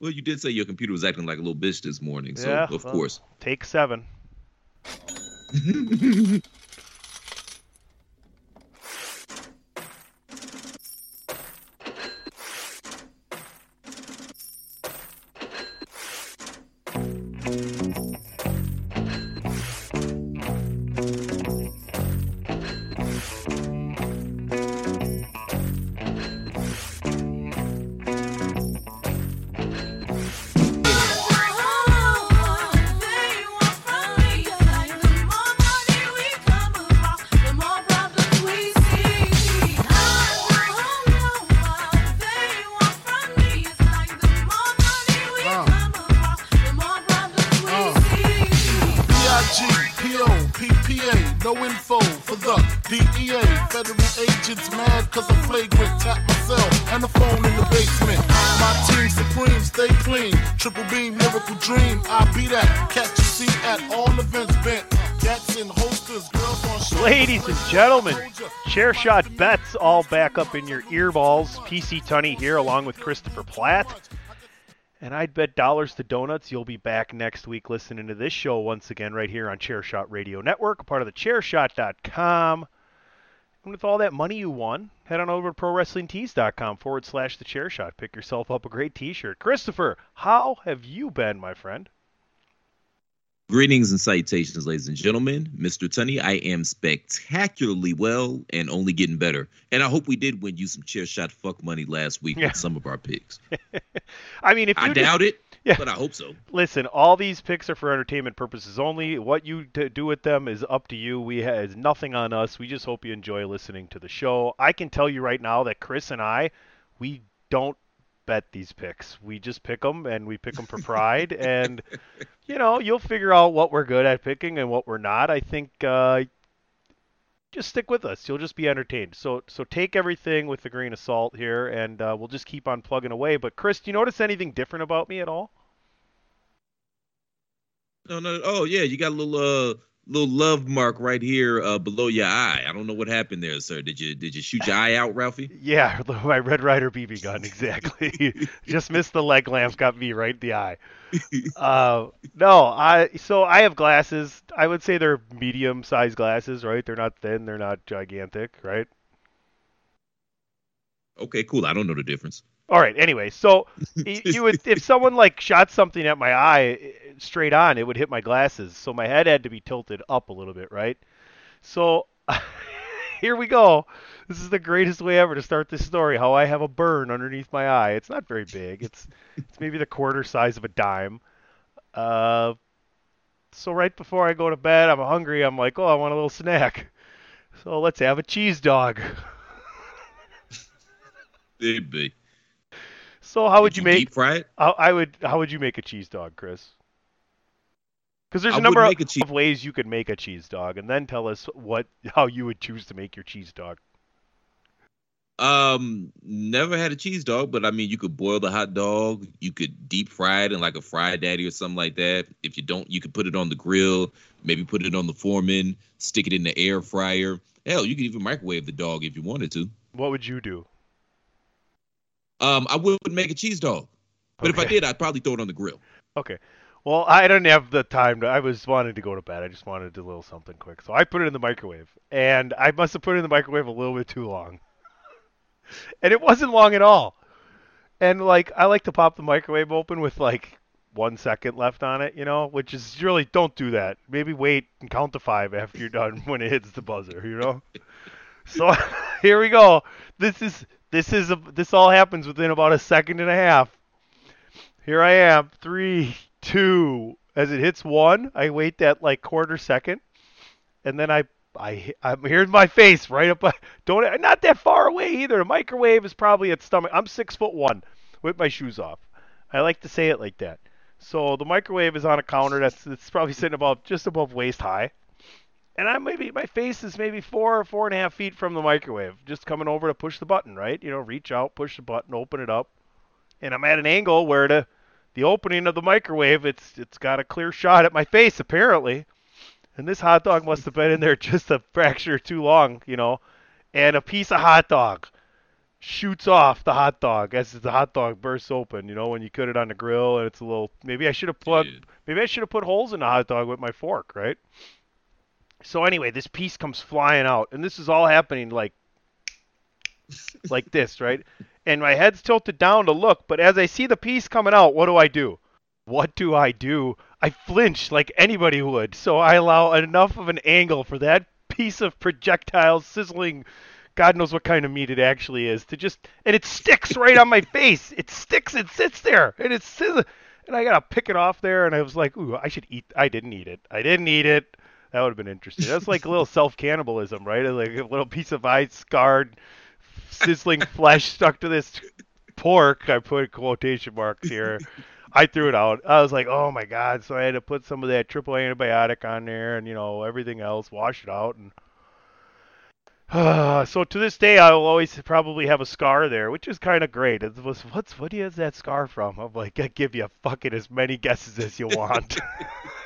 Well, you did say your computer was acting like a little bitch this morning, so yeah, of well, course. Take seven. gentlemen, chair shot bets all back up in your earballs. PC Tunney here along with Christopher Platt. And I'd bet dollars to donuts you'll be back next week listening to this show once again right here on Chairshot Radio Network, part of the chairshot.com. And with all that money you won, head on over to prowrestlingtees.com forward slash the chairshot. Pick yourself up a great t shirt. Christopher, how have you been, my friend? Greetings and salutations, ladies and gentlemen. Mr. Tunney, I am spectacularly well and only getting better. And I hope we did win you some chair shot fuck money last week Yeah. with some of our picks. I mean, if I you just- doubt it, Yeah. but I hope so. Listen, all these picks are for entertainment purposes only. What you do with them is up to you. We has nothing on us. We just hope you enjoy listening to the show. I can tell you right now that Chris and I, we don't bet these picks. We just pick them and we pick them for pride. and you know, you'll figure out what we're good at picking and what we're not. I think uh, just stick with us. You'll just be entertained. So so take everything with a grain of salt here, and uh, we'll just keep on plugging away. But Chris, do you notice anything different about me at all? No, no. Oh, yeah, you got a little uh little love mark right here uh below your eye. I don't know what happened there, sir. Did you did you shoot your eye out, Ralphie? Yeah, my Red Ryder BB gun, exactly. Just missed the leg lamps, got me right in the eye. Uh, no, I so I have glasses. I would say they're medium-sized glasses, right? They're not thin, they're not gigantic, right? Okay, cool. I don't know the difference. All right. Anyway, so you would if someone like shot something at my eye eh, straight on, it would hit my glasses. So my head had to be tilted up a little bit, right? So here we go. This is the greatest way ever to start this story. How I have a burn underneath my eye. It's not very big. It's it's maybe the quarter size of a dime. Uh, so right before I go to bed, I'm hungry. I'm like, oh, I want a little snack. So let's have a cheese dog. It'd be. So how would Did you make? deep fry it? I, I would. How would you make a cheese dog, Chris? Because there's I a number of, cheese- of ways you could make a cheese dog, and then tell us what how you would choose to make your cheese dog. Um, never had a cheese dog, but I mean, you could boil the hot dog. You could deep fry it in like a FryDaddy or something like that. If you don't, you could put it on the grill. Maybe put it on the foreman. Stick it in the air fryer. Hell, you could even microwave the dog if you wanted to. What would you do? Um, I wouldn't make a cheese dog, but if I did, I'd probably throw it on the grill. Okay. Well, I didn't have the time to. I was wanting to go to bed. I just wanted to do a little something quick, so I put it in the microwave, and I must have put it in the microwave a little bit too long, and it wasn't long at all. and like I like to pop the microwave open with like one second left on it, you know, which is really don't do that. Maybe wait and count to five after you're done when it hits the buzzer, you know. so here we go. This is this is a, this all happens within about a second and a half. Here I am, three, two. As it hits one, I wait that like quarter second, and then I I I'm here's my face right up. Don't not that far away either. The microwave is probably at stomach. I'm six foot one with my shoes off. I like to say it like that. So the microwave is on a counter that's it's probably sitting about just above waist high, and I'm maybe my face is maybe four or four and a half feet from the microwave, just coming over to push the button, right? You know, reach out, push the button, open it up, and I'm at an angle where the the opening of the microwave it's it's got a clear shot at my face apparently and this hot dog must have been in there just a fracture too long, you know. And a piece of hot dog shoots off the hot dog as the hot dog bursts open. You know, when you cut it on the grill and it's a little. Maybe I should have put. Maybe I should have put holes in the hot dog with my fork, right? So anyway, this piece comes flying out, and this is all happening like, like this, right? And my head's tilted down to look, but as I see the piece coming out, what do I do? What do I do? I flinch like anybody would, so I allow enough of an angle for that piece of projectile sizzling God knows what kind of meat it actually is to just and it sticks right on my face. It sticks and sits there and it's sizzling and I gotta pick it off there and I was like, ooh, I should eat I didn't eat it. I didn't eat it. That would have been interesting. That's like a little self cannibalism, right? Like a little piece of ice scarred sizzling flesh stuck to this pork. I put quotation marks here. I threw it out. I was like, oh my god! So I had to put some of that triple antibiotic on there, and you know everything else, wash it out, and uh, so to this day, I will always probably have a scar there, which is kind of great. It was what's what is that scar from? I'm like, I give you fucking as many guesses as you want.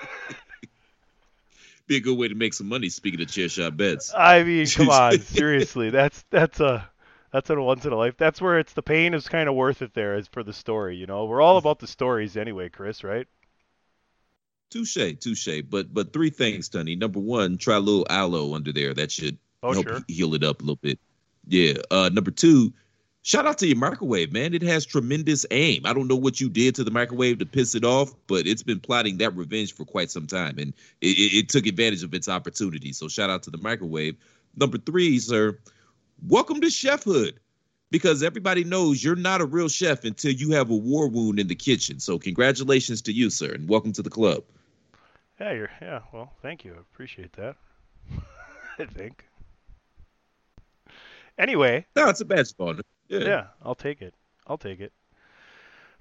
Be a good way to make some money. Speaking of chair shot bets, I mean, come on, seriously, that's that's a that's a once in a life. That's where it's the pain is kind of worth it. There is for the story. You know, we're all about the stories anyway, Chris. Right? Touche, touche. But but three things, Tony. Number one, try a little aloe under there. That should oh, help sure. heal it up a little bit. Yeah. Uh, number two, shout out to your microwave, man. It has tremendous aim. I don't know what you did to the microwave to piss it off, but it's been plotting that revenge for quite some time, and it, it, took advantage of its opportunity. So shout out to the microwave. Number three, sir welcome to chefhood because everybody knows you're not a real chef until you have a war wound in the kitchen. So congratulations to you, sir, and welcome to the club. Yeah, you're yeah, well, thank you. I appreciate that. I think. Anyway. No, it's a bad spawner. Yeah. yeah, I'll take it. I'll take it.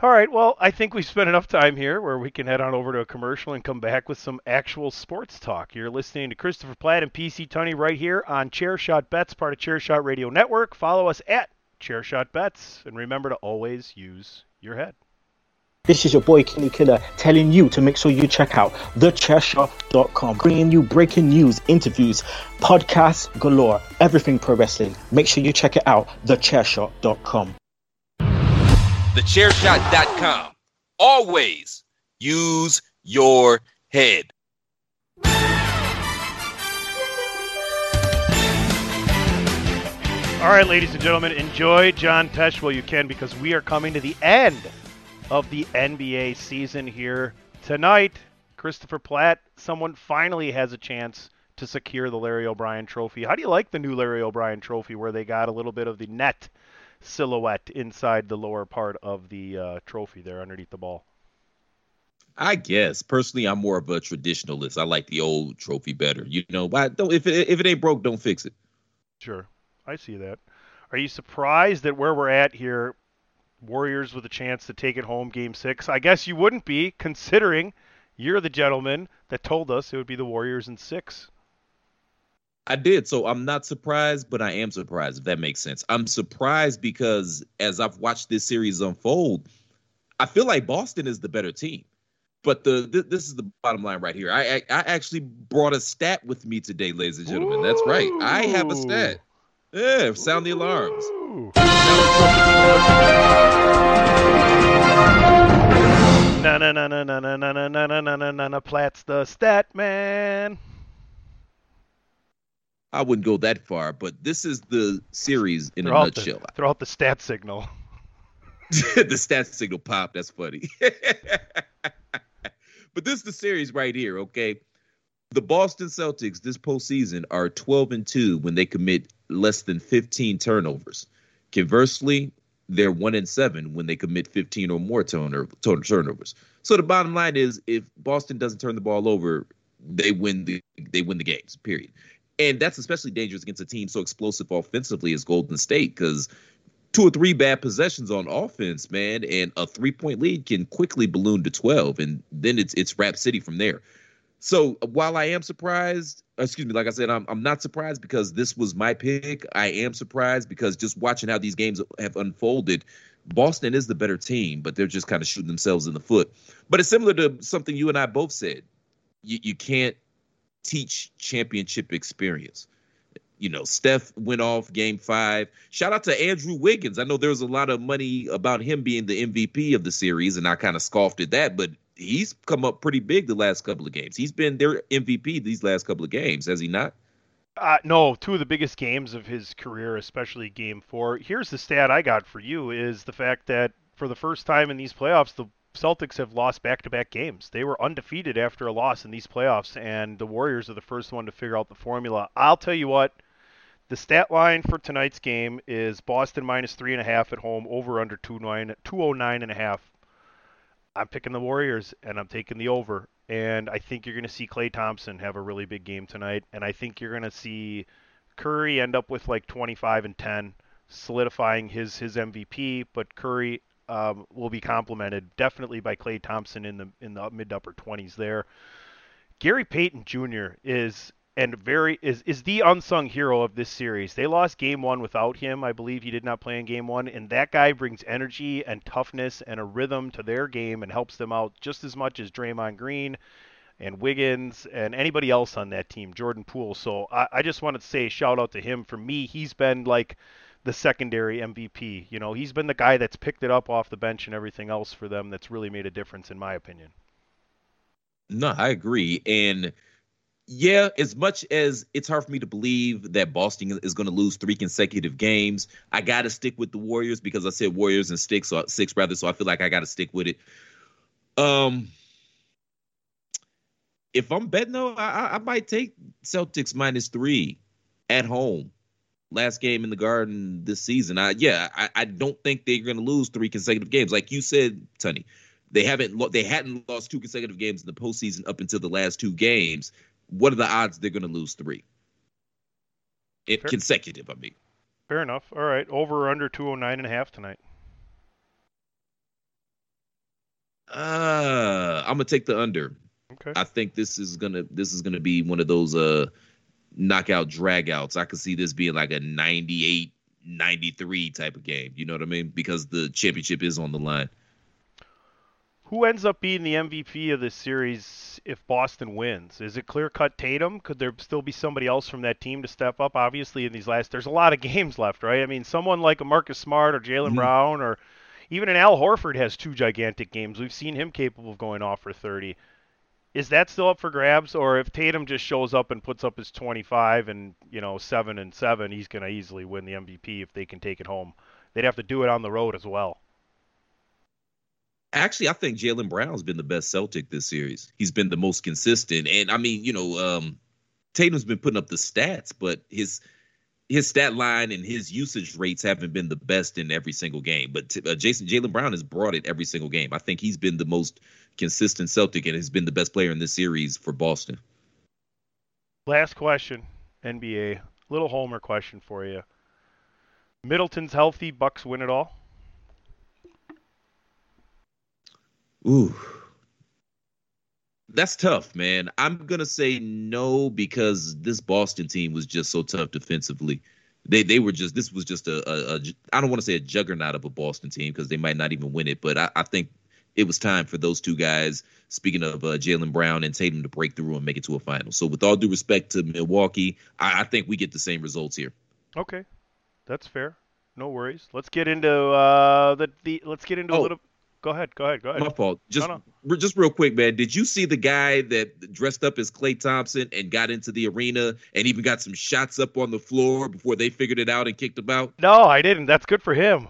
All right, well, I think we've spent enough time here where we can head on over to a commercial and come back with some actual sports talk. You're listening to Christopher Platt and PC Tunney right here on Chairshot Bets, part of Chairshot Radio Network. Follow us at Chairshot Bets, and remember to always use your head. This is your boy Kenny Killer telling you to make sure you check out thechairshot.com, bringing you breaking news, interviews, podcasts galore, everything pro wrestling. Make sure you check it out, thechairshot.com thechairshot.com. Always use your head. All right, ladies and gentlemen, enjoy John Tesh while you can because we are coming to the end of the NBA season here tonight. Christopher Platt, someone finally has a chance to secure the Larry O'Brien trophy. How do you like the new Larry O'Brien trophy where they got a little bit of the net silhouette inside the lower part of the uh, trophy there underneath the ball. I guess personally, I'm more of a traditionalist. I like the old trophy better. You know, but don't if it if it ain't broke, don't fix it. Sure, I see that. Are you surprised that where we're at here, Warriors with a chance to take it home, Game Six? I guess you wouldn't be, considering you're the gentleman that told us it would be the Warriors in six. I did. So I'm not surprised, but I am surprised, if that makes sense. I'm surprised because as I've watched this series unfold, I feel like Boston is the better team. But the th- this is the bottom line right here. I, I, I actually brought a stat with me today, ladies and gentlemen. Ooh. That's right. I have a stat. Yeah, sound the alarms. Na na na na na na na na na na na na na Platts the stat man. I wouldn't go that far, but this is the series in throw a nutshell. The, throw out the stat signal. the stat signal pop. That's funny. but this is the series right here, okay? The Boston Celtics this postseason are 12 and 2 when they commit less than 15 turnovers. Conversely, they're 1 in 7 when they commit 15 or more turnovers. So the bottom line is if Boston doesn't turn the ball over, they win the they win the games, period. And that's especially dangerous against a team so explosive offensively as Golden State cuz two or three bad possessions on offense, man, and a three point lead can quickly balloon to 12 and then it's it's Rap City from there. So while I am surprised, excuse me, like I said, I'm I'm not surprised because this was my pick. I am surprised because just watching how these games have unfolded, Boston is the better team, but they're just kind of shooting themselves in the foot. But it's similar to something you and I both said. You you can't teach championship experience. You know, Steph went off game five. Shout out to Andrew Wiggins. I know there was a lot of money about him being the MVP of the series, and I kind of scoffed at that, but he's come up pretty big the last couple of games. He's been their MVP these last couple of games, has he not? Uh, no, two of the biggest games of his career, especially Game Four. Here's the stat I got for you: is the fact that for the first time in these playoffs, the Celtics have lost back-to-back games. They were undefeated after a loss in these playoffs, and the Warriors are the first one to figure out the formula. I'll tell you what. The stat line for tonight's game is Boston minus three and a half at home, over under 209 and a half I'm picking the Warriors and I'm taking the over. And I think you're going to see Klay Thompson have a really big game tonight. And I think you're going to see Curry end up with like 25 and 10, solidifying his his MVP. But Curry um, will be complemented definitely by Klay Thompson in the in the mid upper 20s there. Gary Payton Jr. is and very is is the unsung hero of this series. They lost game one without him. I believe he did not play in game one, and that guy brings energy and toughness and a rhythm to their game and helps them out just as much as Draymond Green and Wiggins and anybody else on that team, Jordan Poole. So I, I just wanted to say shout out to him. For me, he's been like the secondary MVP. You know, he's been the guy that's picked it up off the bench and everything else for them that's really made a difference in my opinion. No, I agree. And yeah, as much as it's hard for me to believe that Boston is going to lose three consecutive games, I got to stick with the Warriors because I said Warriors and six, so six rather. So I feel like I got to stick with it. Um, if I'm betting though, I, I might take Celtics minus three at home. Last game in the Garden this season. I yeah, I, I don't think they're going to lose three consecutive games. Like you said, Tony, they haven't they hadn't lost two consecutive games in the postseason up until the last two games what are the odds they're going to lose three? It, consecutive, I mean. Fair enough. All right, over or under 209 and a half tonight. Uh, I'm gonna take the under. Okay. I think this is gonna this is gonna be one of those uh knockout dragouts. I could see this being like a 98 93 type of game. You know what I mean? Because the championship is on the line. Who ends up being the MVP of this series if Boston wins? Is it clear cut Tatum? Could there still be somebody else from that team to step up? Obviously, in these last, there's a lot of games left, right? I mean, someone like a Marcus Smart or Jaylen mm-hmm. Brown or even an Al Horford has two gigantic games. We've seen him capable of going off for 30. Is that still up for grabs, or if Tatum just shows up and puts up his 25 and you know seven and seven, he's going to easily win the MVP if they can take it home. They'd have to do it on the road as well. Actually, I think Jaylen Brown's been the best Celtic this series. He's been the most consistent, and I mean, you know, um, Tatum's been putting up the stats, but his his stat line and his usage rates haven't been the best in every single game. But uh, Jason Jaylen Brown has brought it every single game. I think he's been the most consistent Celtic and has been the best player in this series for Boston. Last question, NBA. Little Homer question for you. Middleton's healthy. Bucks win it all. Ooh. That's tough, man. I'm gonna say no because this Boston team was just so tough defensively. They they were just this was just a, a, a I don't want to say a juggernaut of a Boston team because they might not even win it, but I, I think it was time for those two guys. Speaking of uh, Jaylen Brown and Tatum to break through and make it to a final. So with all due respect to Milwaukee, I, I think we get the same results here. Okay, that's fair. No worries. Let's get into uh, the, the let's get into oh, a little Go ahead. Go ahead. Go ahead. My fault. Just, no, no. just real quick, man. Did you see the guy that dressed up as Klay Thompson and got into the arena and even got some shots up on the floor before they figured it out and kicked him out? No, I didn't. That's good for him.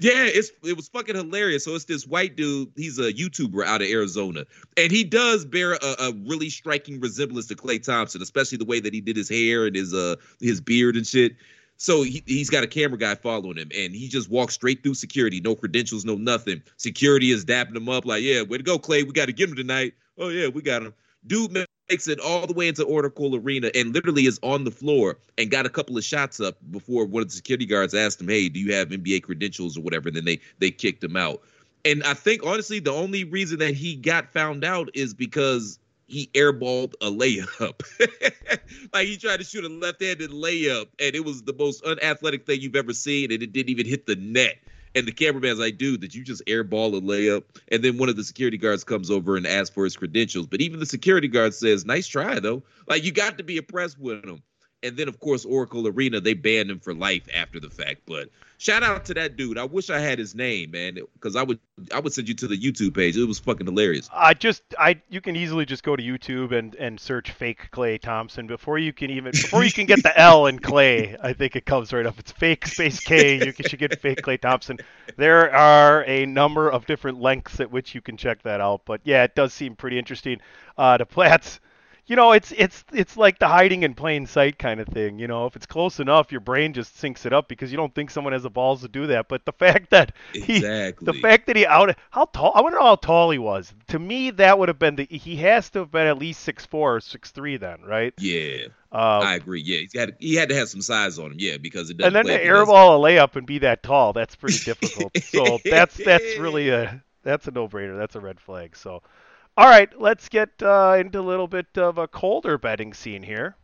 Yeah, it's it was fucking hilarious. So it's this white dude. He's a YouTuber out of Arizona, and he does bear a, a, really striking resemblance to Klay Thompson, especially the way that he did his hair and his uh his beard and shit. So he, he's got a camera guy following him, and he just walks straight through security, no credentials, no nothing. Security is dapping him up, like, "Yeah, way to go, Klay. We got to get him tonight." Oh yeah, we got him. Dude makes it all the way into Oracle Arena and literally is on the floor and got a couple of shots up before one of the security guards asked him, "Hey, do you have NBA credentials or whatever?" And then they they kicked him out. And I think honestly, the only reason that he got found out is because he airballed a layup. like he tried to shoot a left-handed layup, and it was the most unathletic thing you've ever seen, and it didn't even hit the net. And the cameraman's like, dude, did you just airball a layup? And then one of the security guards comes over and asks for his credentials. But even the security guard says, nice try, though. Like, you got to be impressed with him. And then, of course, Oracle Arena, they banned him for life after the fact. But shout out to that dude. I wish I had his name, man, because I would I would send you to the YouTube page. It was fucking hilarious. I just I you can easily just go to YouTube and and search fake Klay Thompson before you can even before you can get the L in Klay. I think it comes right up. It's fake space K. You should get fake Klay Thompson. There are a number of different lengths at which you can check that out. But yeah, it does seem pretty interesting. Uh, the Platts you know, it's it's it's like the hiding in plain sight kind of thing. You know, if it's close enough, your brain just syncs it up because you don't think someone has the balls to do that. But the fact that he, exactly. the fact that he out, how tall? I wonder how tall he was. To me, that would have been the. He has to have been at least six four or six three then, right? Yeah. Uh, I agree. Yeah, he's got he had to have some size on him. Yeah, because it doesn't. and then to airball a layup and be that tall, that's pretty difficult. so that's that's really a that's a no brainer. That's a red flag. So. All right, let's get uh, into a little bit of a colder betting scene here.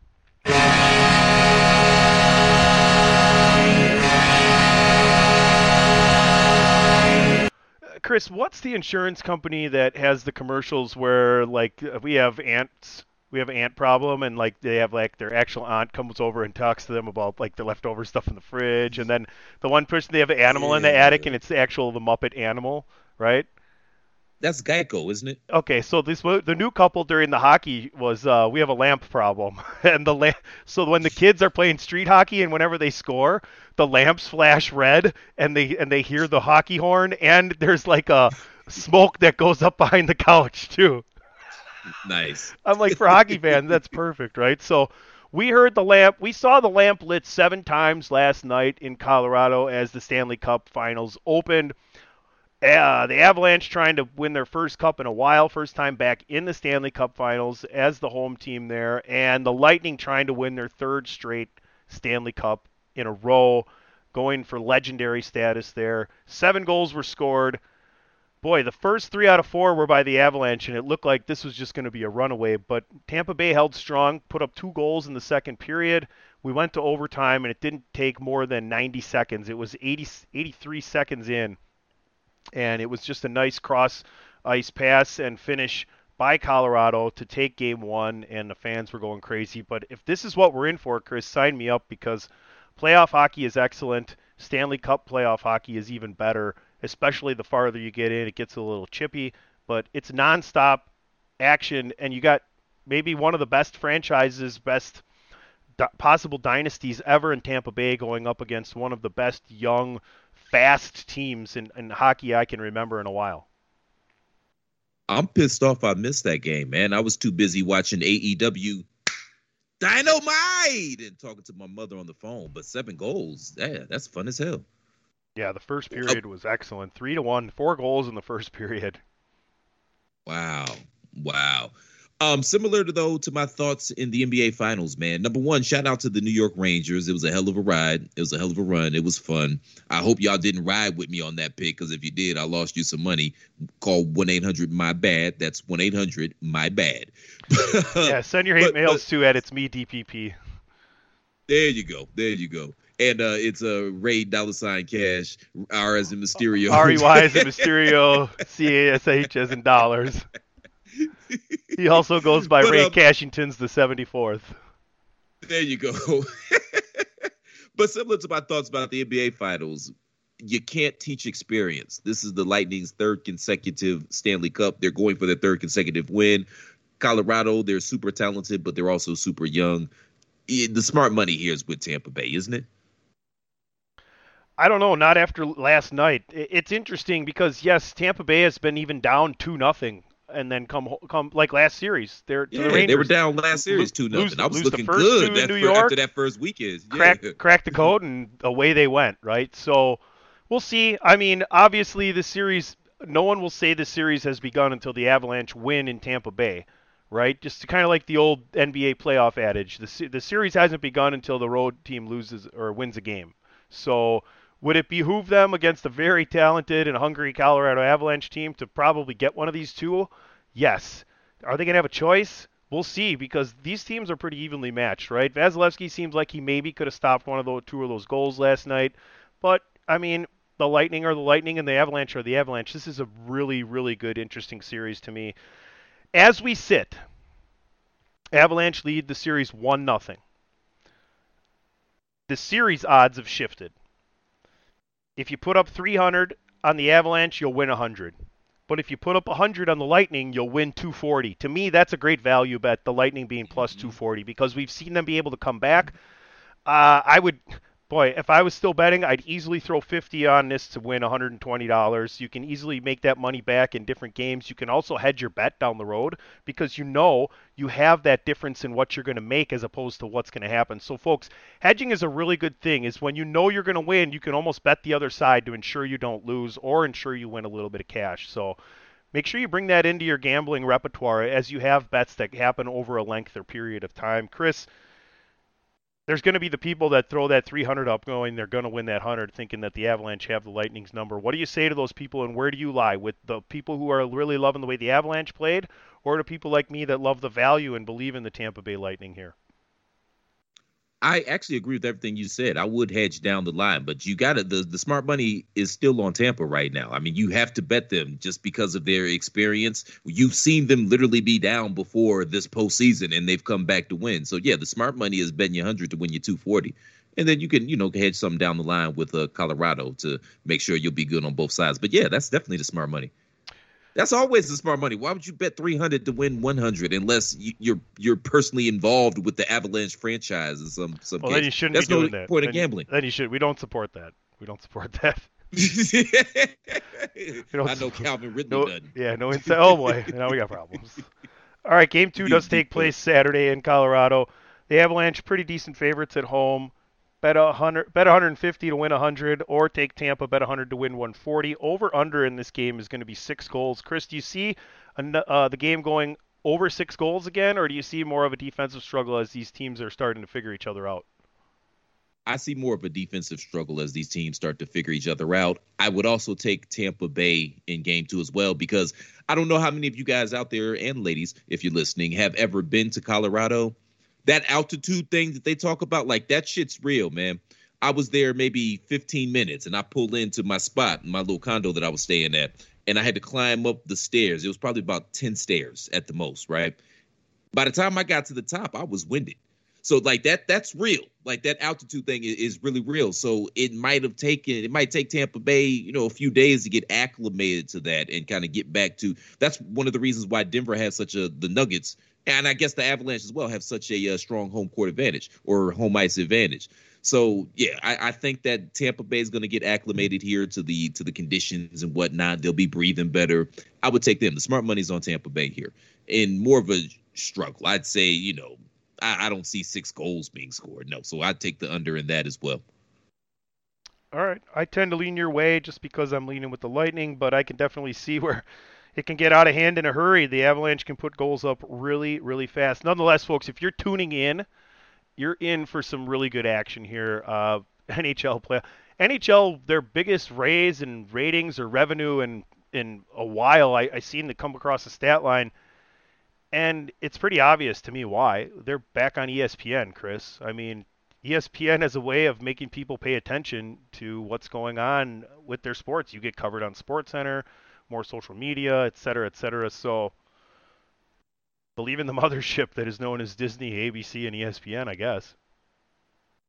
Chris, what's the insurance company that has the commercials where like we have ants, we have ant problem, and like they have like their actual aunt comes over and talks to them about like the leftover stuff in the fridge, and then the one person they have an animal in the attic, and it's the actual the Muppet animal, right? That's Geico, isn't it? Okay, so this the new couple during the hockey was uh, we have a lamp problem, and the lamp. So when the kids are playing street hockey and whenever they score, the lamps flash red, and they and they hear the hockey horn, and there's like a smoke that goes up behind the couch too. Nice. I'm like for hockey fans, that's perfect, right? So we heard the lamp. We saw the lamp lit seven times last night in Colorado as the Stanley Cup Finals opened. Uh, the Avalanche trying to win their first cup in a while, first time back in the Stanley Cup Finals as the home team there, and the Lightning trying to win their third straight Stanley Cup in a row, going for legendary status there. Seven goals were scored. Boy, the first three out of four were by the Avalanche, and it looked like this was just going to be a runaway. But Tampa Bay held strong, put up two goals in the second period. We went to overtime, and it didn't take more than 90 seconds. It was 80, 83 seconds in and it was just a nice cross ice pass and finish by Colorado to take game one, and the fans were going crazy. But if this is what we're in for, Chris, sign me up because playoff hockey is excellent. Stanley Cup playoff hockey is even better, especially the farther you get in. It gets a little chippy, but it's nonstop action, and you got maybe one of the best franchises, best possible dynasties ever in Tampa Bay going up against one of the best young fast teams in, in hockey I can remember in a while. I'm pissed off I missed that game, man. I was too busy watching AEW Dynamite and talking to my mother on the phone. But seven goals, yeah, that's fun as hell. Yeah, the first period was excellent. Three to one, four goals in the first period. Wow. Wow. Um, similar to though to my thoughts in the NBA Finals, man. Number one, shout out to the New York Rangers. It was a hell of a ride. It was a hell of a run. It was fun. I hope y'all didn't ride with me on that pick because if you did, I lost you some money. Call one eight hundred my bad. That's one eight hundred my bad. yeah, send your hate but, mails but, to at it's me DPP. There you go. There you go. And uh, it's a uh, Rey dollar sign cash. R as in Mysterio. R E Y as in Mysterio. C A S H as in dollars. he also goes by but, Rey um, Cashington's the 74th. There you go. but similar to my thoughts about the NBA Finals, you can't teach experience. This is the Lightning's third consecutive Stanley Cup. They're going for their third consecutive win. Colorado, they're super talented, but they're also super young. The smart money here is with Tampa Bay, isn't it? I don't know. Not after last night. It's interesting because yes, Tampa Bay has been even down two nothing, and then come come like last series. They're yeah, the they were down last series two nothing. I was looking good that, after that first weekend. Yeah. Crack crack the code and away they went. Right. So we'll see. I mean, obviously the series. No one will say the series has begun until the Avalanche win in Tampa Bay right? Just kind of like the old NBA playoff adage. The the series hasn't begun until the road team loses or wins a game. So would it behoove them against a very talented and hungry Colorado Avalanche team to probably get one of these two? Yes. Are they going to have a choice? We'll see because these teams are pretty evenly matched, right? Vasilevskiy seems like he maybe could have stopped one of those two of those goals last night, but I mean, the Lightning are the Lightning and the Avalanche are the Avalanche. This is a really, really good, interesting series to me. As we sit, Avalanche lead the series one nothing. The series odds have shifted. If you put up 300 on the Avalanche, you'll win 100. But if you put up 100 on the Lightning, you'll win 240. To me, that's a great value bet, the Lightning being mm-hmm. 240, because we've seen them be able to come back. Uh, I would boy, if I was still betting, I'd easily throw 50 on this to win $120. You can easily make that money back in different games. You can also hedge your bet down the road because you know you have that difference in what you're going to make as opposed to what's going to happen. So folks, hedging is a really good thing. Is when you know you're going to win, you can almost bet the other side to ensure you don't lose or ensure you win a little bit of cash. So make sure you bring that into your gambling repertoire as you have bets that happen over a length or period of time. Chris, there's going to be the people that throw that 300 up going they're going to win that 100 thinking that the Avalanche have the Lightning's number. What do you say to those people and where do you lie with the people who are really loving the way the Avalanche played or to people like me that love the value and believe in the Tampa Bay Lightning here? I actually agree with everything you said. I would hedge down the line, but you got to the the smart money is still on Tampa right now. I mean, you have to bet them just because of their experience. You've seen them literally be down before this postseason, and they've come back to win. So yeah, the smart money is betting you hundred to win you two forty, and then you can you know hedge something down the line with uh, Colorado to make sure you'll be good on both sides. But yeah, that's definitely the smart money. That's always the smart money. Why would you bet 300 to win 100 unless you, are you're, you're personally involved with the Avalanche franchise in some some well, case. then you shouldn't That's be doing no that. point then of gambling. Then you should. We don't support that. We don't support that. I know Calvin Ridley no, doesn't. Yeah, no inside. Oh boy, now we got problems. All right, game two does take place Saturday in Colorado. The Avalanche pretty decent favorites at home bet 100 bet 150 to win 100 or take Tampa bet 100 to win 140 over under in this game is going to be 6 goals. Chris do you see uh, the game going over 6 goals again or do you see more of a defensive struggle as these teams are starting to figure each other out? I see more of a defensive struggle as these teams start to figure each other out. I would also take Tampa Bay in game two as well because I don't know how many of you guys out there and ladies, if you're listening, have ever been to Colorado that altitude thing that they talk about, like that shit's real, man. I was there maybe 15 minutes and I pulled into my spot, my little condo that I was staying at, and I had to climb up the stairs. It was probably about 10 stairs at the most, right? By the time I got to the top, I was winded. So like that that's real. Like that altitude thing is, really real. So it might have taken it might take Tampa Bay, you know, a few days to get acclimated to that and kind of get back to that's one of the reasons why Denver has such a the Nuggets and I guess the Avalanche as well have such a uh, strong home court advantage or home ice advantage. So yeah, I, I think that Tampa Bay is going to get acclimated here to the to the conditions and whatnot. They'll be breathing better. I would take them. The smart money's on Tampa Bay here, in more of a struggle. I'd say you know I, I don't see six goals being scored. No, so I'd take the under in that as well. All right, I tend to lean your way just because I'm leaning with the Lightning, but I can definitely see where it can get out of hand in a hurry. The Avalanche can put goals up really, really fast. Nonetheless, folks, if you're tuning in, you're in for some really good action here. Uh, NHL play. NHL, their biggest raise in ratings or revenue in in a while. I, I seen them come across the stat line, and it's pretty obvious to me why. They're back on ESPN, Chris. I mean, ESPN has a way of making people pay attention to what's going on with their sports. You get covered on SportsCenter more social media, et cetera, et cetera. So believe in the mothership that is known as Disney, ABC, and ESPN, I guess.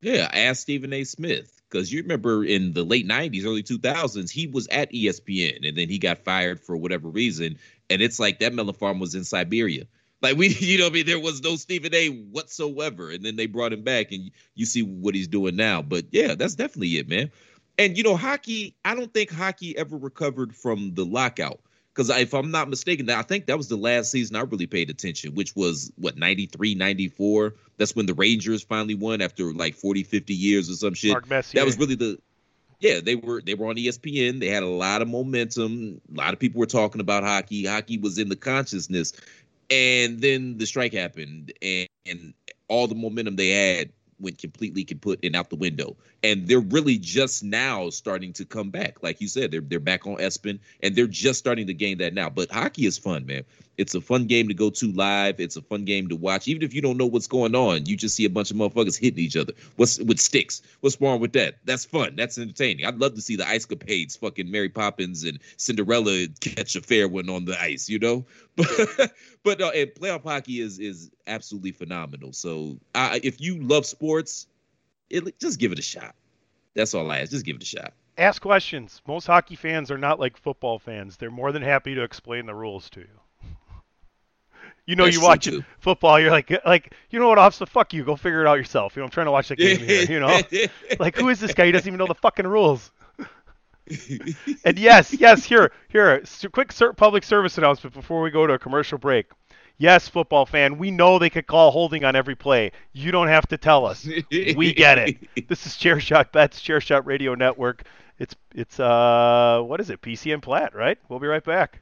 Yeah, ask Stephen A. Smith because you remember in the late '90s, early 2000s, he was at ESPN, and then he got fired for whatever reason, and it's like that melon farm was in Siberia. Like we, you know, I mean, there was no Stephen A. whatsoever, and then they brought him back, and you see what he's doing now. But yeah, that's definitely it, man. And you know, hockey. I don't think hockey ever recovered from the lockout because if I'm not mistaken, I think that was the last season I really paid attention, which was what 93, 94. That's when the Rangers finally won after like 40, 50 years or some shit. Mark Messier. That was really the yeah, they were they were on ESPN. They had a lot of momentum. A lot of people were talking about hockey. Hockey was in the consciousness. And then the strike happened and, and all the momentum they had went completely kaput and out the window. And they're really just now starting to come back. Like you said, they're they're back on ESPN and they're just starting to gain that now. But hockey is fun, man. It's a fun game to go to live. It's a fun game to watch. Even if you don't know what's going on, you just see a bunch of motherfuckers hitting each other. What's with sticks? What's wrong with that? That's fun. That's entertaining. I'd love to see the ice capades, fucking Mary Poppins and Cinderella catch a fair one on the ice, you know? But but uh, and playoff hockey is is absolutely phenomenal. So uh, if you love sports, it, just give it a shot. That's all I ask. Just give it a shot. Ask questions. Most hockey fans are not like football fans. They're more than happy to explain the rules to you. You know, you watch too. football, you're like, like, you know what, officer, fuck you, go figure it out yourself. You know, I'm trying to watch the game here. You know, like, who is this guy? He doesn't even know the fucking rules. And yes, yes, here, here, quick public service announcement before we go to a commercial break. Yes, football fan, we know they could call holding on every play. You don't have to tell us. We get it. This is Chair Shot Bets, Chair Shot Radio Network. It's it's uh what is it? PC and Platt, right? We'll be right back.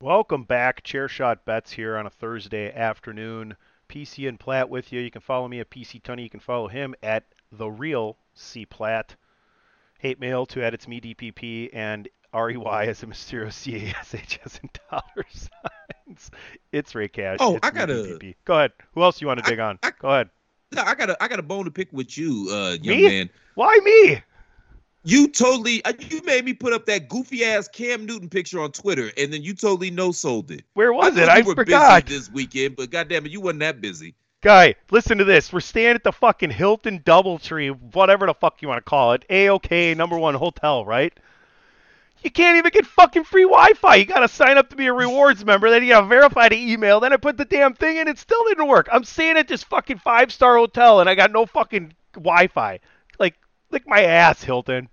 Welcome back. Chair Shot Bets here on a Thursday afternoon. PC and Platt with you. You can follow me at PC Tunney. You can follow him at the real C Platt. Hate mail to at it's me DPP and REY as a mysterious CASHS in dollar signs. It's Rey Cash. Oh, It's I gotta- DPP. Go ahead. Who else you want to I- dig on? I- Go ahead. No, I got a I got a bone to pick with you, uh, young Me? man. Why me? You totally uh, you made me put up that goofy ass Cam Newton picture on Twitter, and then you totally no sold it. Where was I it? I forgot. busy this weekend, but goddamn it, you wasn't that busy. Guy, listen to this. We're staying at the fucking Hilton Doubletree, whatever the fuck you want to call it. A-OK, number one hotel, right? You can't even get fucking free Wi-Fi. You gotta sign up to be a rewards member. Then you gotta verify the email. Then I put the damn thing in. It still didn't work. I'm staying at this fucking five-star hotel and I got no fucking Wi-Fi. Lick my ass, Hilton.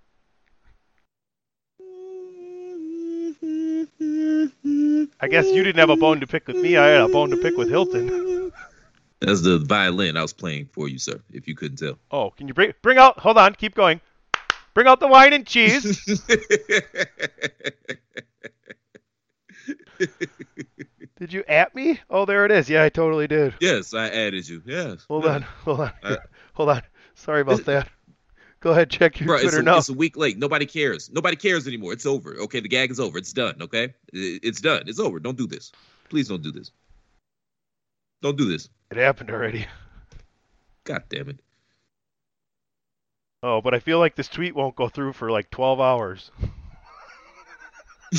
I guess you didn't have a bone to pick with me. I had a bone to pick with Hilton. That's the violin I was playing for you, sir. If you couldn't tell. Oh, can you bring bring out? Hold on, keep going. Bring out the wine and cheese. Did you at me? Oh, there it is. Yeah, I totally did. yes, I added you. Yes. Hold Yeah. on, hold on, Uh, hold on. Sorry about that. Go ahead, check your Bro, it's Twitter a, now. it's a week late. Nobody cares. Nobody cares anymore. It's over. Okay, the gag is over. It's done. Okay, it's done. It's over. Don't do this. Please don't do this. Don't do this. It happened already. God damn it. Oh, but I feel like this tweet won't go through for like 12 hours.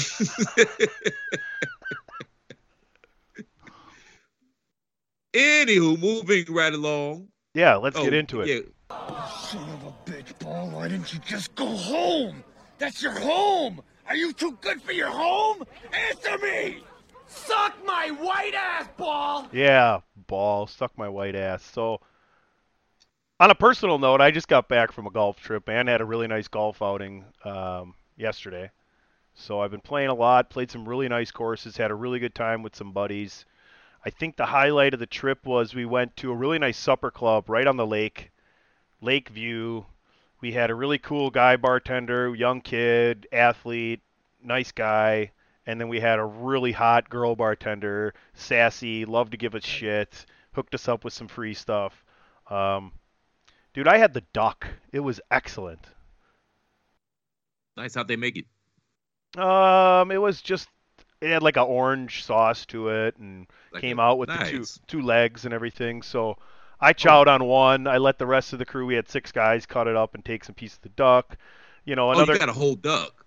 Anywho, moving right along. Yeah, let's Oh, get into it. Yeah. Son of a bitch, ball. Why didn't you just go home? That's your home. Are you too good for your home? Answer me. Suck my white ass, ball. Yeah, ball suck my white ass. So, on a personal note, I just got back from a golf trip and had a really nice golf outing um, yesterday. So I've been playing a lot, played some really nice courses, had a really good time with some buddies. I think the highlight of the trip was we went to a really nice supper club right on the lake, Lake View. We had a really cool guy bartender, young kid, athlete, nice guy, and then we had a really hot girl bartender, sassy, loved to give us shit, hooked us up with some free stuff. Um, dude, I had the duck. It was excellent. Nice. How'd they make it? Um, it was just it had like an orange sauce to it and Like came out with the two two legs and everything. So I chowed on one. I let the rest of the crew. We had six guys cut it up and take some piece of the duck. You know, Oh, another. you got a whole duck.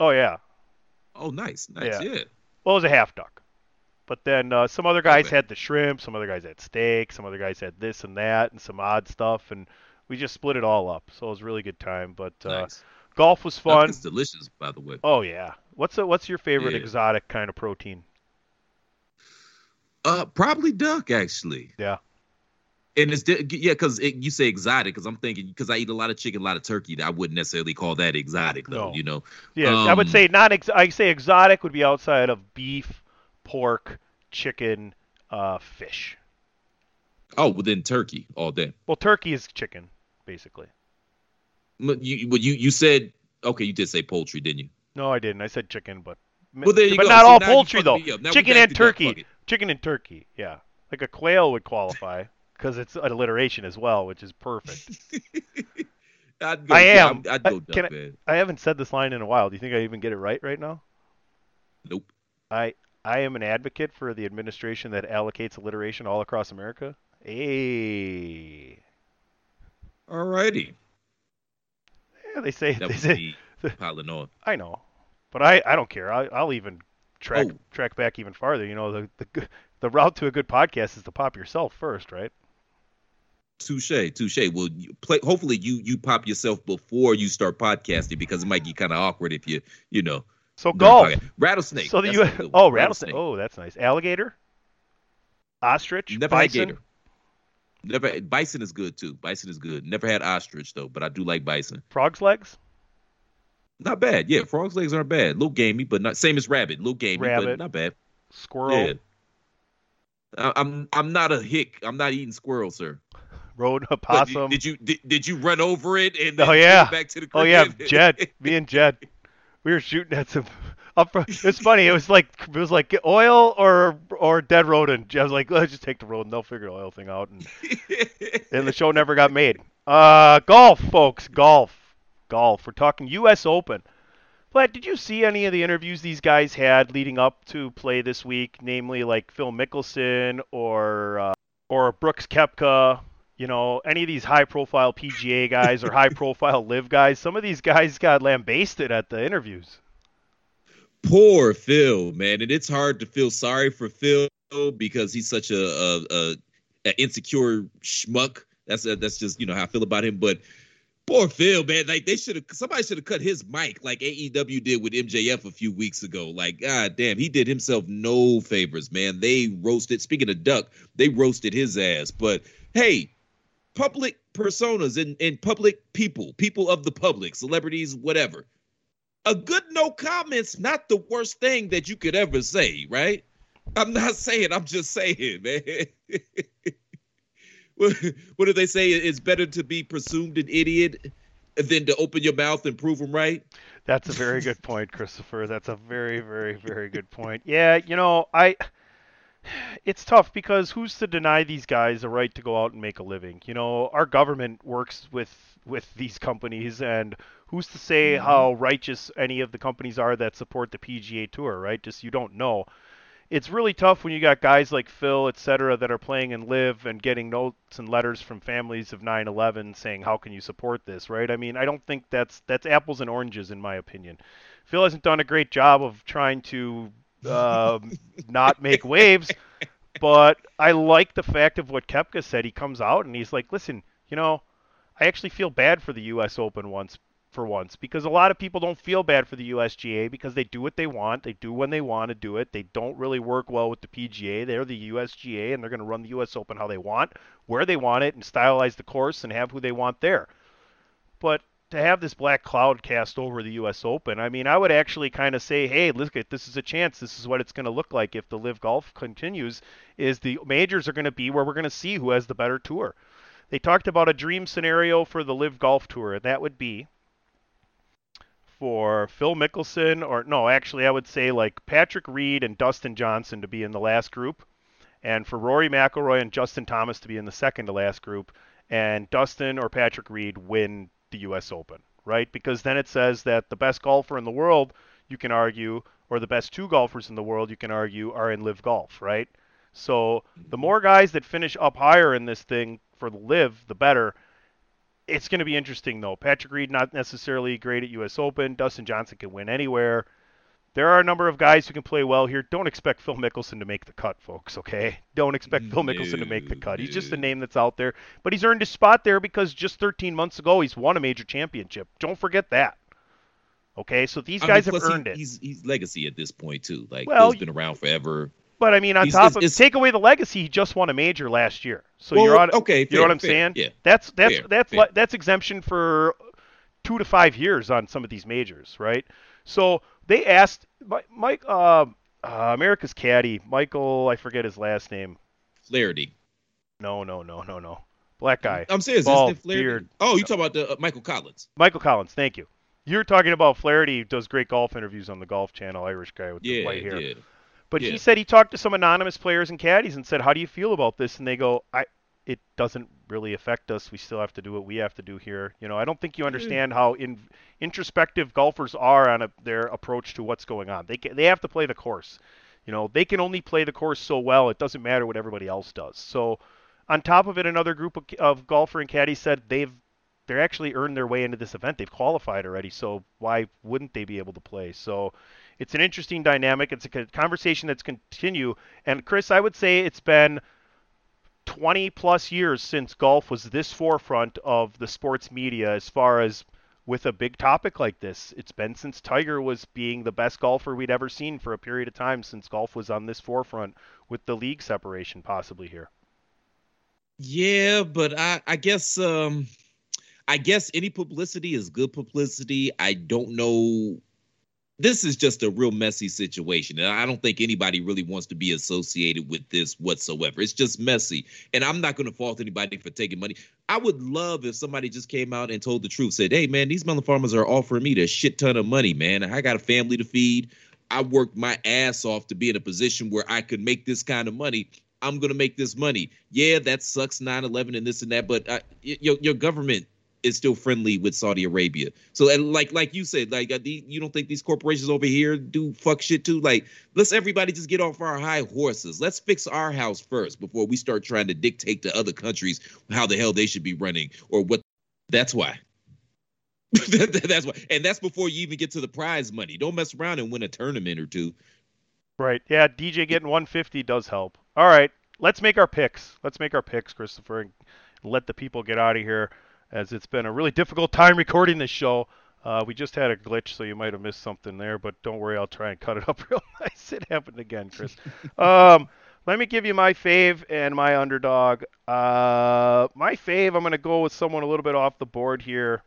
oh yeah. Oh, nice, nice. Yeah. Yeah. Well, it was a half duck. But then uh, some other guys Okay. had the shrimp, some other guys had steak, some other guys had this and that, and some odd stuff, and we just split it all up. So it was a really good time. But uh, Nice. golf was fun. is delicious, by the way. Oh yeah. What's a, what's your favorite Yeah. exotic kind of protein? Uh, probably duck actually. Yeah. And it's yeah, because you say exotic, because I'm thinking because I eat a lot of chicken, a lot of turkey. That I wouldn't necessarily call that exotic though. No. You know. Yeah, I would Um, say not. Ex- I say exotic would be outside of beef, pork, chicken, uh, fish. Oh, within turkey all day. Well, turkey is chicken, basically. But You, but you you said okay. You did say poultry, didn't you? No, I didn't. I said chicken, but Well, there you but go. not all poultry though. me up. Now we Chicken and turkey. Chicken and turkey. Yeah, like a quail would qualify because it's an alliteration as well, which is perfect. I'd go, I am. I'd, I'd I- go can I- I haven't said this line in a while. Do you think I even get it right right now? Nope. I I am an advocate for the administration that allocates alliteration all across America. Hey. Alrighty. Yeah, they say That they say on. I know, but I, I don't care. I, I'll even track Oh. track back even farther. You know, the the the route to a good podcast is to pop yourself first, right? Touche, touche. Well, you play. Hopefully, you you pop yourself before you start podcasting because it might get kind of awkward if you you know. So golf. podcast. rattlesnake. So the That's U. a good one. Oh, rattlesnake. Oh, that's nice. Alligator. Ostrich. Never bison. gator. Never bison is good too. Bison is good. Never had ostrich though, but I do like bison. Frog's legs. Not bad. Yeah, frogs legs aren't bad. little gamey, but not same as rabbit. little gamey, but not bad. Squirrel. Yeah. I'm I'm not a hick. I'm not eating squirrel, sir. Road But opossum. Did, did you did, did you run over it and Oh, yeah. back to the Oh yeah, Jed. Me and Jed. We were shooting at some. Up front. It's funny. It was like it was like oil or or dead rodent. I was like, let's just take the rodent. They'll figure the oil thing out. And, and the show never got made. Uh, golf, folks. Golf. Golf. We're talking U.S. Open. But did you see any of the interviews these guys had leading up to play this week? Namely, like Phil Mickelson or uh, or Brooks Koepka. You know, any of these high-profile PGA guys or high-profile LIV guys. Some of these guys got lambasted at the interviews. Poor Phil, man, and it's hard to feel sorry for Phil because he's such a, a, a, a insecure schmuck. That's that's just you know how I feel about him. But poor Phil, man, like they should have somebody should have cut his mic like AEW did with MJF a few weeks ago. Like, god damn, he did himself no favors, man. They roasted. Speaking of Duck, they roasted his ass. But hey, public personas and, and public people, people of the public, celebrities, whatever a good no comment's not the worst thing that you could ever say, right? I'm not saying, I'm just saying, man. what, what do they say? It's better to be presumed an idiot than to open your mouth and prove them right. That's a very good point, Christopher. That's a very, very, very good point. Yeah, you know, I it's tough because who's to deny these guys the right to go out and make a living? You know, our government works with with these companies and who's to say mm-hmm. how righteous any of the companies are that support the PGA Tour, right? Just you don't know. It's really tough when you got guys like Phil, et cetera, that are playing and LIV and getting notes and letters from families of 9/11 saying, "How can you support this?" Right? I mean, I don't think that's that's apples and oranges in my opinion. Phil hasn't done a great job of trying to um, not make waves, but I like the fact of what Koepka said. He comes out and he's like, "Listen, you know, I actually feel bad for the U.S. Open once for once because a lot of people don't feel bad for the USGA because they do what they want. They do when they want to do it. They don't really work well with the PGA. They're the USGA and they're going to run the US Open how they want, where they want it, and stylize the course and have who they want there. But to have this black cloud cast over the US Open, I mean, I would actually kind of say, hey, look at this is a chance. This is what it's going to look like if the LIV Golf continues. Is the majors are going to be where we're going to see who has the better tour. They talked about a dream scenario for the LIV Golf Tour, and that would be for Phil Mickelson, or no, actually, I would say like Patrick Reed and Dustin Johnson to be in the last group, and for Rory McIlroy and Justin Thomas to be in the second to last group, and Dustin or Patrick Reed win the U.S. Open, right? Because then it says that the best golfer in the world, you can argue, or the best two golfers in the world, you can argue, are in LIV Golf, right? So the mm-hmm. more guys that finish up higher in this thing for the LIV, the better. It's going to be interesting though. Patrick Reed not necessarily great at U.S. Open. Dustin Johnson can win anywhere. There are a number of guys who can play well here. Don't expect Phil Mickelson to make the cut, folks, okay? Don't expect Phil Mickelson to make the cut. He's just a name that's out there, but he's earned his spot there because just 13 months ago he's won a major championship. Don't forget that. Okay, so these I guys mean, have earned he, it. He's he's legacy at this point too. Like Well, Phil's been around forever. But I mean, on He's- top of it's- take away the legacy, he just won a major last year. So Well, you're on. okay, you know fair, what I'm fair, saying? yeah. That's that's Fair, that's fair. that's exemption for two to five years on some of these majors, right? So they asked Mike, uh, uh, America's caddy, Michael, I forget his last name. Feherty. No, no, no, no, no. Black guy. I'm serious. Bald, beard. Oh, you talking about the uh, Michael Collins? Michael Collins. Thank you. You're talking about Feherty does great golf interviews on the Golf Channel, Irish guy with the white hair. yeah. But Yeah. he said he talked to some anonymous players and caddies and said, "How do you feel about this?" And they go, "I, it doesn't really affect us. We still have to do what we have to do here. You know, I don't think you hmm. understand how in, introspective golfers are on a, their approach to what's going on. They ca they have to play the course. You know, they can only play the course so well. It doesn't matter what everybody else does. So, on top of it, another group of, of golfer and caddies said they've they're actually earned their way into this event. They've qualified already, so why wouldn't they be able to play? So it's an interesting dynamic. It's a conversation that's continue. And Chris, I would say it's been 20 plus years since golf was this forefront of the sports media as far as with a big topic like this. It's been since Tiger was being the best golfer we'd ever seen for a period of time since golf was on this forefront with the league separation possibly here. Yeah, but I I guess um I guess any publicity is good publicity. I don't know. This is just a real messy situation. And I don't think anybody really wants to be associated with this whatsoever. It's just messy. And I'm not going to fault anybody for taking money. I would love if somebody just came out and told the truth, said, hey, man, these mother farmers are offering me a shit ton of money, man. I got a family to feed. I worked my ass off to be in a position where I could make this kind of money. I'm going to make this money. Yeah, that sucks 9 11 and this and that, but uh, y- your, your government is still friendly with Saudi Arabia. So, and like like you said, like uh, the, you don't think these corporations over here do fuck shit too? Like, let's everybody just get off our high horses. Let's fix our house first before we start trying to dictate to other countries how the hell they should be running or what. That's why. that's why, and that's before you even get to the prize money. Don't mess around and win a tournament or two. Right. Yeah, DJ getting 150 does help. All right, let's make our picks. Let's make our picks, Christopher, and let the people get out of here, as it's been a really difficult time recording this show. Uh, we just had a glitch, so you might have missed something there, but don't worry, I'll try and cut it up real nice. It happened again, Chris. um, let me give you my fave and my underdog. Uh, my fave, I'm going to go with someone a little bit off the board here.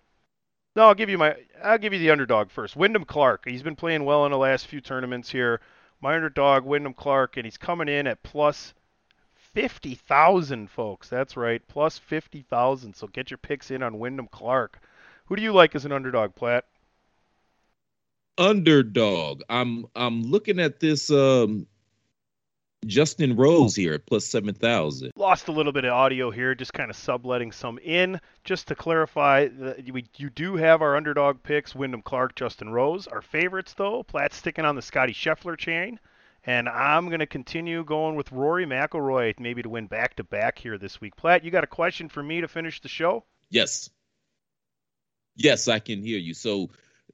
No, I'll give you my. I'll give you the underdog first. Wyndham Clark. He's been playing well in the last few tournaments here. My underdog, Wyndham Clark, and he's coming in at plus fifty thousand, folks. That's right, plus fifty thousand. So get your picks in on Wyndham Clark. Who do you like as an underdog, Platt? Underdog. I'm I'm looking at this um Justin Rose here at plus seven thousand. Lost a little bit of audio here, just kind of subletting some in. Just to clarify, we you do have our underdog picks: Wyndham Clark, Justin Rose. Our favorites, though, Platt's sticking on the Scottie Scheffler chain, and I'm going to continue going with Rory McIlroy, maybe to win back to back here this week. Platt, you got a question for me to finish the show? Yes. Yes, I can hear you. So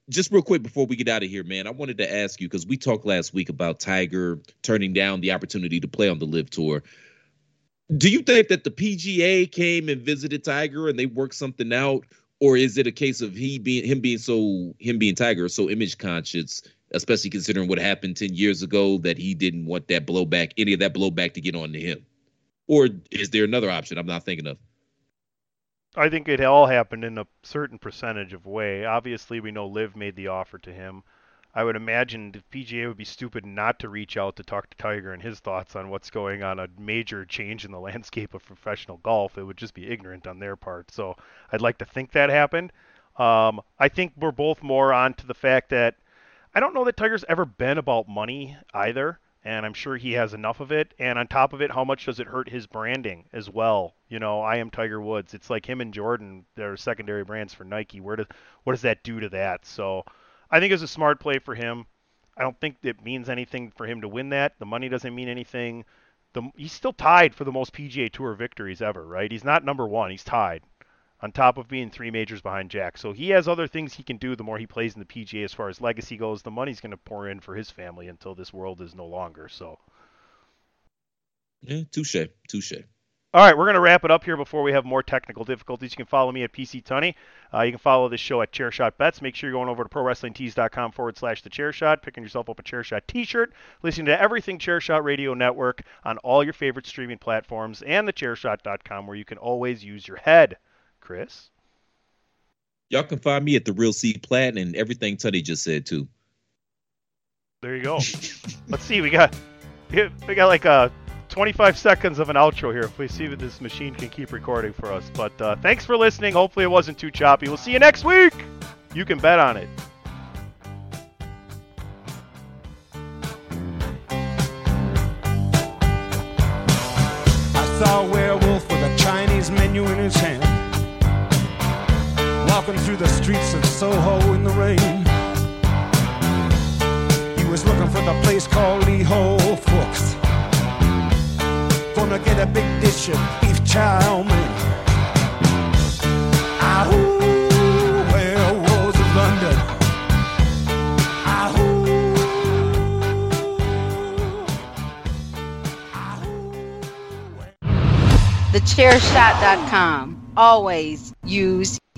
just real quick before we get out of here, man, I wanted to ask you because we talked last week about Tiger turning down the opportunity to play on the LIV Tour. Do you think that the PGA came and visited Tiger and they worked something out, or is it a case of he being him being so him being Tiger so image conscious, especially considering what happened ten years ago that he didn't want that blowback, any of that blowback to get on to him, or is there another option I'm not thinking of? I think it all happened in a certain percentage of way. Obviously, we know LIV made the offer to him. I would imagine the PGA would be stupid not to reach out to talk to Tiger and his thoughts on what's going on, a major change in the landscape of professional golf. It would just be ignorant on their part. So I'd like to think that happened. Um, I think we're both more on to the fact that I don't know that Tiger's ever been about money either. and I'm sure he hmm. has enough of it. And on top of it, how much does it hurt his branding as well? You know, I am Tiger Woods. It's like him and Jordan. They're secondary brands for Nike. Where does what does that do to that? So, I think it's a smart play for him. I don't think it means anything for him to win that. The money doesn't mean anything. The, he's still tied for the most PGA Tour victories ever, right? He's not number one. He's tied on top of being three majors behind Jack. So he has other things he can do the more he plays in the PGA as far as legacy goes. The money's going to pour in for his family until this world is no longer. So. Yeah, touche, touche. All right, we're going to wrap it up here before we have more technical difficulties. You can follow me at PC Tunney. Uh, you can follow this show at Chairshot Bets. Make sure you're going over to ProWrestlingTees.com forward slash The Chairshot, picking yourself up a Chairshot t-shirt, listening to everything Chairshot Radio Network on all your favorite streaming platforms, and the TheChairShot.com where you can always use your head. Chris? Y'all can find me at the Real C Platin and everything Tunney just said too. There you go. Let's see. We got we got like uh 25 seconds of an outro here. If we see that this machine can keep recording for us. But uh, thanks for listening. Hopefully it wasn't too choppy. We'll see you next week. You can bet on it. I saw a werewolf with a Chinese menu in his hand walking through the streets of Soho in the rain. He was looking for the place called Lee Ho Fooks. Gonna get a big dish of beef chow mein. Ahoo, werewolves of London. Ahoo. TheChairShot.com. Always use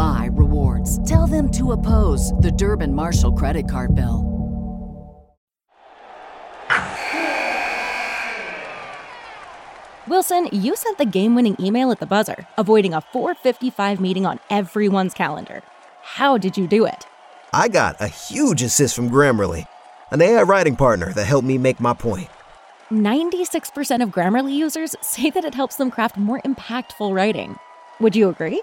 my rewards. Tell them to oppose the Durbin Marshall credit card bill. Wilson, you sent the game winning email at the buzzer, avoiding a 455 meeting on everyone's calendar. How did you do it? I got a huge assist from Grammarly, an AI writing partner that helped me make my point. 96% of Grammarly users say that it helps them craft more impactful writing. Would you agree?